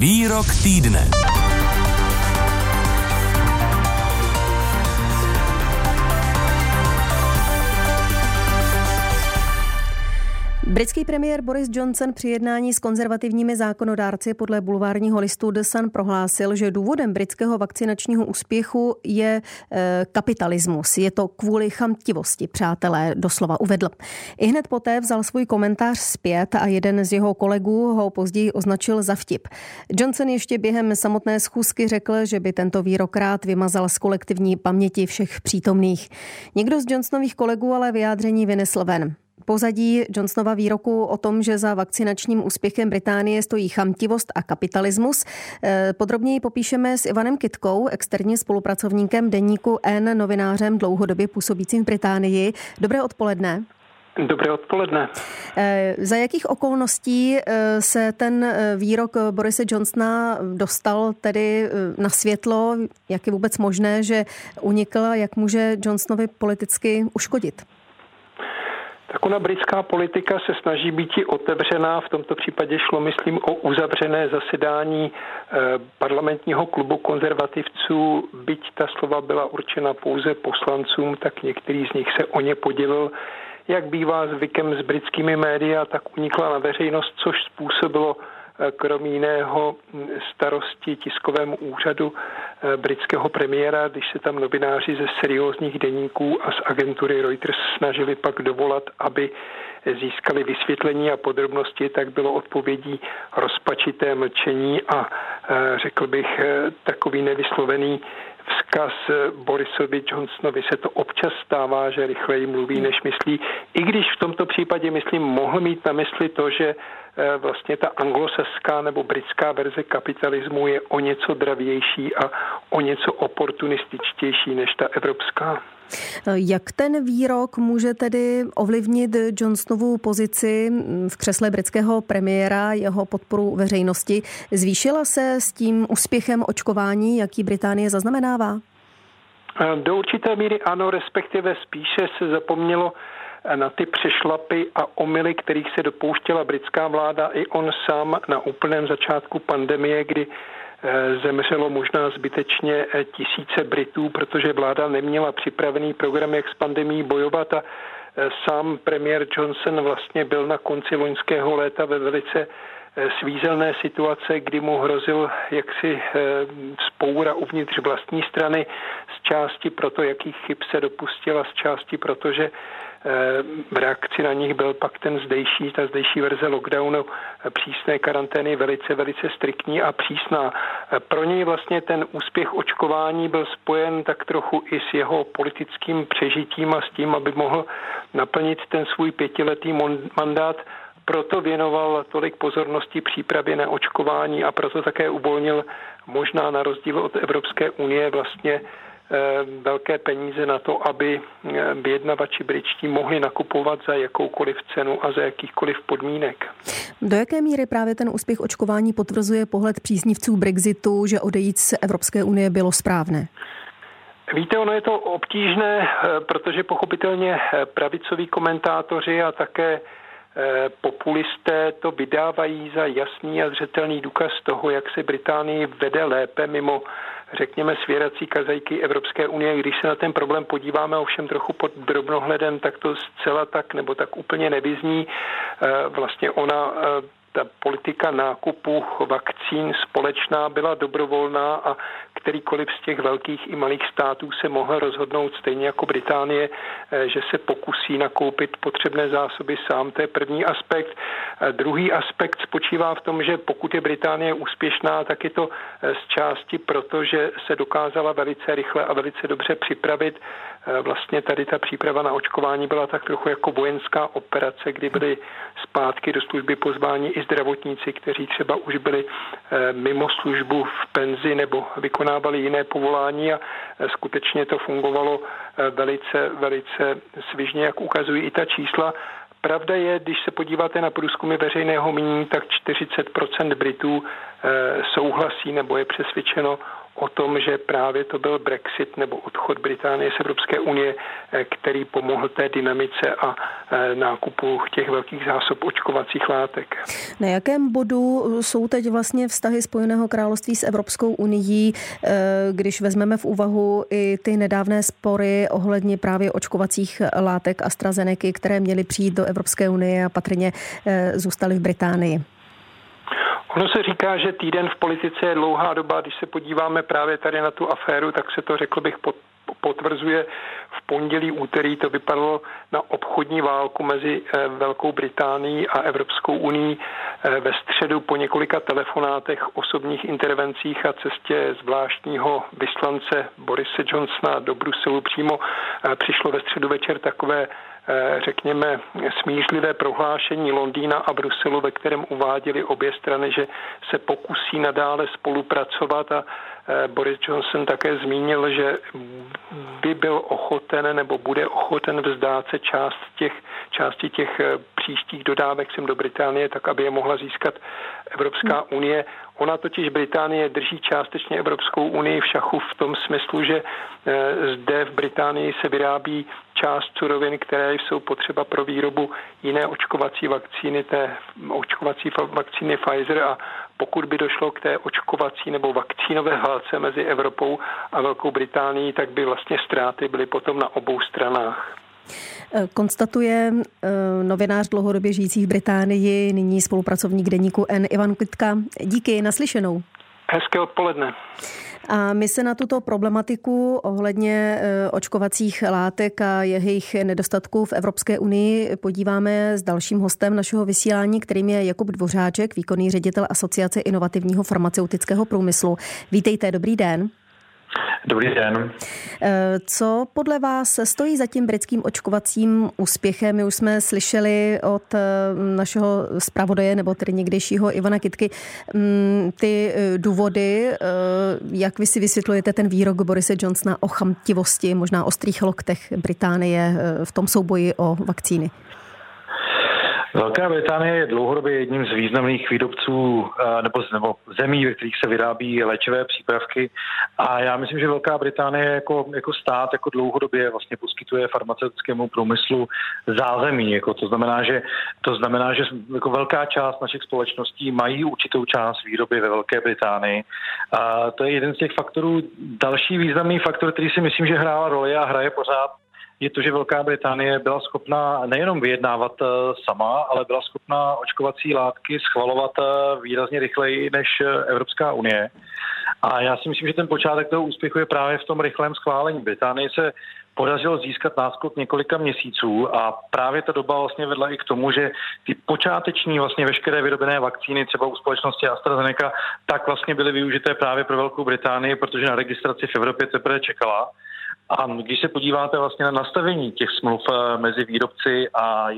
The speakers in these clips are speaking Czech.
Výrok týdne. Britský premiér Boris Johnson při jednání s konzervativními zákonodárci podle bulvárního listu The Sun prohlásil, že důvodem britského vakcinačního úspěchu je e, kapitalismus. Je to kvůli chamtivosti, přátelé, doslova uvedl. I hned poté vzal svůj komentář zpět a jeden z jeho kolegů ho později označil za vtip. Johnson ještě během samotné schůzky řekl, že by tento výrok rád vymazal z kolektivní paměti všech přítomných. Někdo z Johnsonových kolegů ale vyjádření vynesl ven pozadí Johnsonova výroku o tom, že za vakcinačním úspěchem Británie stojí chamtivost a kapitalismus. Eh, podrobněji popíšeme s Ivanem Kitkou, externím spolupracovníkem deníku N, novinářem dlouhodobě působícím v Británii. Dobré odpoledne. Dobré odpoledne. Eh, za jakých okolností eh, se ten výrok Borise Johnsona dostal tedy na světlo? Jak je vůbec možné, že unikl, jak může Johnsonovi politicky uškodit? Tak ona britská politika se snaží být i otevřená. V tomto případě šlo, myslím, o uzavřené zasedání eh, parlamentního klubu konzervativců. Byť ta slova byla určena pouze poslancům, tak některý z nich se o ně podělil. Jak bývá zvykem s britskými médii, tak unikla na veřejnost, což způsobilo krom jiného starosti tiskovému úřadu eh, britského premiéra, když se tam novináři ze seriózních deníků a z agentury Reuters snažili pak dovolat, aby získali vysvětlení a podrobnosti, tak bylo odpovědí rozpačité mlčení a eh, řekl bych eh, takový nevyslovený vzkaz Borisovi Johnsonovi se to občas stává, že rychleji mluví, než myslí. I když v tomto případě, myslím, mohl mít na mysli to, že Eh, vlastně ta anglosaská nebo britská verze kapitalismu je o něco dravější a o něco oportunističtější než ta evropská. Jak ten výrok může tedy ovlivnit Johnsonovu pozici v křesle britského premiéra, jeho podporu veřejnosti? Zvýšila se s tím úspěchem očkování, jaký Británie zaznamenává? Eh, do určité míry ano, respektive spíše se zapomnělo na ty přešlapy a omily, kterých se dopouštěla britská vláda i on sám na úplném začátku pandemie, kdy eh, zemřelo možná zbytečně eh, tisíce Britů, protože vláda neměla připravený program, jak s pandemí bojovat a eh, sám premiér Johnson vlastně byl na konci loňského léta ve velice svízelné situace, kdy mu hrozil jaksi spoura uvnitř vlastní strany z části proto, jakých chyb se dopustila, z části proto, že v reakci na nich byl pak ten zdejší, ta zdejší verze lockdownu přísné karantény velice, velice striktní a přísná. Pro něj vlastně ten úspěch očkování byl spojen tak trochu i s jeho politickým přežitím a s tím, aby mohl naplnit ten svůj pětiletý mandát proto věnoval tolik pozornosti přípravě na očkování a proto také uvolnil možná na rozdíl od Evropské unie vlastně Eh, velké peníze na to, aby eh, vyjednavači britští mohli nakupovat za jakoukoliv cenu a za jakýchkoliv podmínek. Do jaké míry právě ten úspěch očkování potvrzuje pohled příznivců Brexitu, že odejít z Evropské unie bylo správné? Víte, ono je to obtížné, eh, protože pochopitelně pravicoví komentátoři a také populisté to vydávají za jasný a zřetelný důkaz toho, jak se Británii vede lépe mimo řekněme, svěrací kazajky Evropské unie. Když se na ten problém podíváme ovšem trochu pod drobnohledem, tak to zcela tak nebo tak úplně nevyzní. Eh, vlastně ona eh, ta politika nákupu vakcín společná byla dobrovolná a kterýkoliv z těch velkých i malých států se mohl rozhodnout stejně jako Británie, eh, že se pokusí nakoupit potřebné zásoby sám. To je první aspekt. Druhý aspekt spočívá v tom, že pokud je Británie úspěšná, tak je to eh, z části proto, že se dokázala velice rychle a velice dobře připravit Eh, vlastně tady ta příprava na očkování byla tak trochu jako vojenská operace, kdy byly zpátky do služby pozváni i zdravotníci, kteří třeba už byli eh, mimo službu v penzi nebo vykonávali jiné povolání a eh, skutečně to fungovalo velice, velice svižně, jak ukazují i ta čísla. Pravda je, když se podíváte na průzkumy veřejného mínění, tak 40% Britů souhlasí nebo je přesvědčeno o tom, že právě to byl Brexit nebo odchod Británie z Evropské unie, eh, který pomohl té dynamice a eh, nákupu těch velkých zásob očkovacích látek. Na jakém bodu jsou teď vlastně vztahy Spojeného království s Evropskou unii, eh, když vezmeme v úvahu i ty nedávné spory ohledně právě očkovacích látek AstraZeneca, které měly přijít do Evropské unie a patrně zůstaly v Británii? Ono se říká, že týden v politice je dlouhá doba. Když se podíváme právě tady na tu aféru, tak se to, řekl bych, potvrzuje v pondělí, úterý to vypadalo na obchodní válku mezi eh, Velkou Británií a Evropskou unii. Eh, ve středu po několika telefonátech, osobních intervencích a cestě zvláštního vyslance Borise Johnsona do Bruselu přímo eh, přišlo ve středu večer takové řekněme, smířlivé prohlášení Londýna a Bruselu, ve kterém uváděli obě strany, že se pokusí nadále spolupracovat a eh, Boris Johnson také zmínil, že by byl ochoten nebo bude ochoten vzdát se část těch, části těch eh, příštích dodávek sem do Británie, tak aby je mohla získat Evropská unie. Ona totiž Británie drží částečně Evropskou unii v šachu v tom smyslu, že eh, zde v Británii se vyrábí část surovin, které jsou potřeba pro výrobu jiné očkovací vakcíny, té očkovací vakcíny Pfizer a pokud by došlo k té očkovací nebo vakcínové válce mezi Evropou a Velkou Británií, tak by vlastně ztráty byly potom na obou stranách. Eh, konstatuje eh, novinář dlouhodobě žijící v Británii, nyní spolupracovník deníku N. Ivan Klitka. Díky, naslyšenou. Hezké odpoledne. A my se na tuto problematiku ohledně eh, očkovacích látek a jejich nedostatků v Evropské unii podíváme s dalším hostem našeho vysílání, kterým je Jakub Dvořáček, výkonný ředitel Asociace inovativního farmaceutického průmyslu. Vítejte, dobrý den. Dobrý den. Eh, co podle vás stojí za tím britským očkovacím úspěchem? My už jsme slyšeli od eh, našeho zpravodaje nebo tedy někdejšího Ivana Kitky mm, ty eh, důvody, jak vy si vysvětlujete ten výrok Borise Johnsona o chamtivosti, možná ostrých loktech Británie v tom souboji o vakcíny. Velká Británie je dlouhodobě jedním z významných výrobců nebo, nebo zemí, ve kterých se vyrábí léčivé přípravky. A já myslím, že Velká Británie jako, jako stát jako dlouhodobě vlastně poskytuje farmaceutickému průmyslu zázemí. Jako to znamená, že, to znamená, že jako velká část našich společností mají určitou část výroby ve Velké Británii. A to je jeden z těch faktorů. Další významný faktor, který si myslím, že hrál roli a hraje pořád je to, že Velká Británie byla schopna nejenom vyjednávat eh, sama, ale byla schopna očkovací látky schvalovat eh, výrazně rychleji než eh, Evropská unie. A já si myslím, že ten počátek toho úspěchu je právě v tom rychlém schválení. Británii se podařilo získat náskok několika měsíců a právě ta doba vlastně vedla i k tomu, že ty počáteční vlastně veškeré vyrobené vakcíny třeba u společnosti AstraZeneca tak vlastně byly využité právě pro Velkou Británii, protože na registraci v Evropě teprve čekala. A když se podíváte vlastně na nastavení těch smluv eh, mezi výrobci a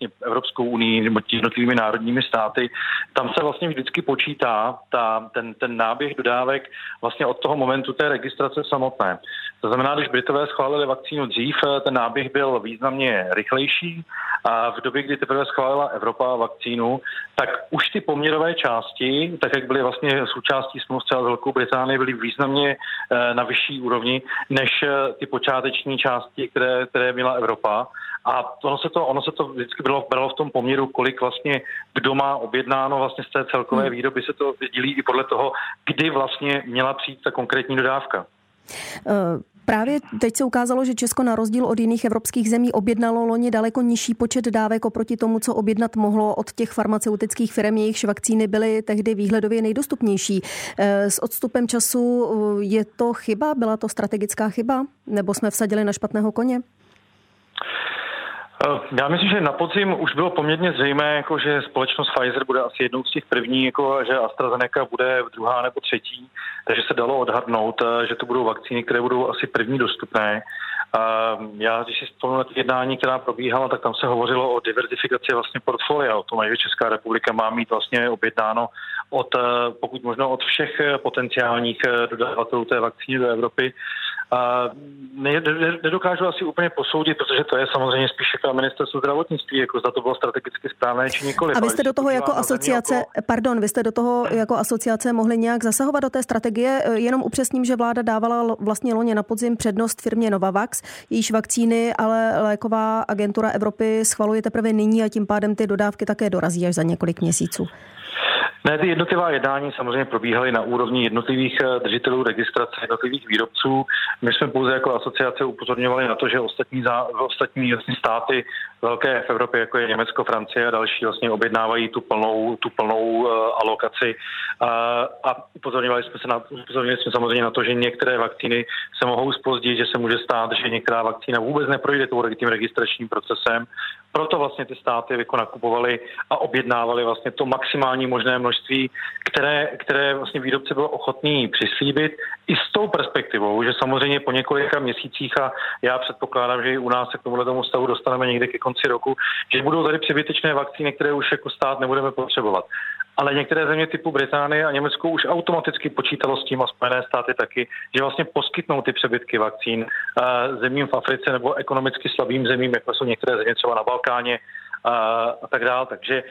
vlastně Evropskou unii nebo jednotlivými národními státy, tam se vlastně vždycky počítá ta, ten, ten náběh dodávek vlastně od toho momentu té registrace samotné. To znamená, když Britové schválili vakcínu dřív, eh, ten náběh byl významně rychlejší a v době, kdy teprve schválila Evropa vakcínu, tak už ty poměrové části, tak jak byly vlastně součástí smluv třeba s Velkou Británii, byly významně na vyšší úrovni než eh, ty počáteční části, které, které měla Evropa. A ono se to, ono se to vždycky bylo, bylo v tom poměru, kolik vlastně kdo má objednáno vlastně z té celkové hmm. výroby, se to dělí i podle toho, kdy vlastně měla přijít ta konkrétní dodávka. Právě teď se ukázalo, že Česko na rozdíl od jiných evropských zemí objednalo loni daleko nižší počet dávek oproti tomu, co objednat mohlo od těch farmaceutických firm, jejichž vakcíny byly tehdy výhledově nejdostupnější. Eh, s odstupem času eh, je to chyba? Byla to strategická chyba? Nebo jsme vsadili na špatného koně? Eh, já myslím, že na podzim už bylo poměrně zřejmé, jako, že společnost Pfizer bude asi jednou z těch první, jako, že AstraZeneca bude druhá nebo třetí, takže se dalo odhadnout, eh, že to budou vakcíny, které budou asi první dostupné. Eh, já, když si vzpomínám na jednání, která probíhala, tak tam se hovořilo o diverzifikaci vlastně portfolia, o tom, že Česká republika má mít vlastně objednáno od, pokud možno od všech potenciálních dodavatelů té vakcíny do Evropy. Nedokážu asi úplně posoudit, protože to je samozřejmě spíše jako ministerstvo zdravotnictví, jako zda to bylo strategicky správné či nikoli. A vy jste do toho jako asociace, jako... pardon, vy jste do toho jako asociace mohli nějak zasahovat do té strategie, jenom upřesním, že vláda dávala vlastně loně na podzim přednost firmě Novavax, jejíž vakcíny ale léková agentura Evropy schvaluje teprve nyní a tím pádem ty dodávky také dorazí až za několik měsíců. Ne, ty jednotlivá jednání samozřejmě probíhaly na úrovni jednotlivých eh, držitelů registrace, jednotlivých výrobců. My jsme pouze jako asociace upozorňovali na to, že ostatní, zá, ostatní státy velké v Evropě, jako je Německo, Francie a další, vlastně objednávají tu plnou, tu plnou uh, alokaci. Uh, a upozorňovali jsme, se na, upozorňovali jsme samozřejmě na to, že některé vakcíny se mohou spozdit, že se může stát, že některá vakcína vůbec neprojde tím registračním procesem. Proto vlastně ty státy jako nakupovaly a objednávali vlastně to maximální možné množství, které, které vlastně výrobce byl ochotný přislíbit i s tou perspektivou, že samozřejmě po několika měsících a já předpokládám, že i u nás se k tomuhle tomu stavu dostaneme někdy ke konci roku, že budou tady přebytečné vakcíny, které už jako stát nebudeme potřebovat. Ale některé země typu Británie a Německo už automaticky počítalo s tím a Spojené státy taky, že vlastně poskytnou ty přebytky vakcín uh, zemím v Africe nebo ekonomicky slabým zemím, jako jsou některé země třeba na Balkáně, a tak dále. Takže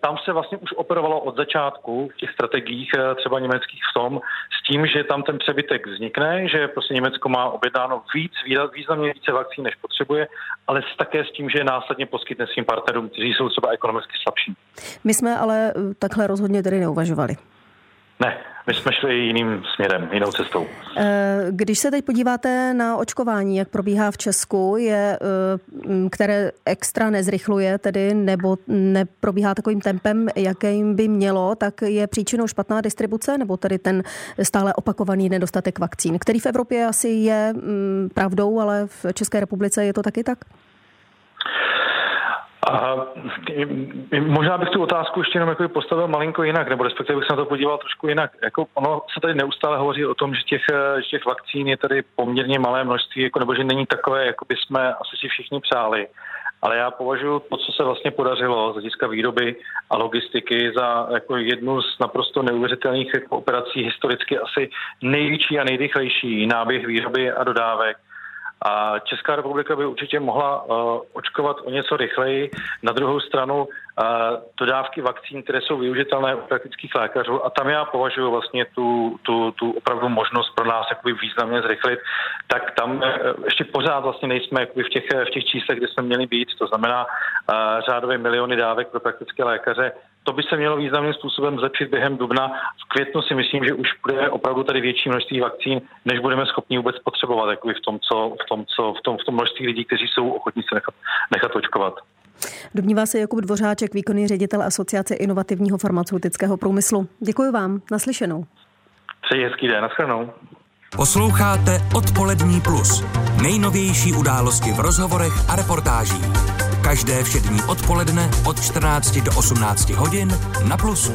tam se vlastně už operovalo od začátku v těch strategiích třeba německých v tom, s tím, že tam ten přebytek vznikne, že prostě Německo má objednáno víc, významně více vakcín, než potřebuje, ale také s tím, že následně poskytne svým partnerům, kteří jsou třeba ekonomicky slabší. My jsme ale e, takhle rozhodně tedy neuvažovali. Ne, my jsme šli jiným směrem, jinou cestou. Eh, když se teď podíváte na očkování, jak probíhá v Česku, je, eh, které extra nezrychluje, tedy nebo neprobíhá takovým tempem, jakým by mělo, tak je příčinou špatná distribuce, nebo tedy ten stále opakovaný nedostatek vakcín, který v Evropě asi je mm, pravdou, ale v České republice je to taky tak? A možná bych tu otázku ještě jenom jako postavil malinko jinak, nebo respektive bych se na to podíval trošku jinak. Jako ono se tady neustále hovoří o tom, že těch, že těch vakcín je tady poměrně malé množství, jako, nebo že není takové, jako by jsme asi si všichni přáli. Ale já považuji to, co se vlastně podařilo z hlediska výroby a logistiky za jako jednu z naprosto neuvěřitelných operací historicky asi největší a nejrychlejší náběh výroby a dodávek a Česká republika by určitě mohla uh, očkovat o něco rychleji. Na druhou stranu uh, dodávky vakcín, které jsou využitelné u praktických lékařů a tam já považuji vlastně tu, tu, tu opravdu možnost pro nás jakoby významně zrychlit, tak tam uh, ještě pořád vlastně nejsme jakoby v těch, v těch číslech, kde jsme měli být. To znamená uh, řádově miliony dávek pro praktické lékaře to by se mělo významným způsobem zlepšit během dubna. V květnu si myslím, že už bude opravdu tady větší množství vakcín, než budeme schopni vůbec potřebovat, jako v tom, co, v tom, co, v tom, v tom množství lidí, kteří jsou ochotní se nechat, nechat očkovat. Domnívá se Jakub Dvořáček, výkonný ředitel Asociace inovativního farmaceutického průmyslu. Děkuji vám. Naslyšenou. Přeji hezký den. Naschledanou. Posloucháte Odpolední plus. Nejnovější události v rozhovorech a reportážích. Každé všední odpoledne od 14 do 18 hodin na Plusu.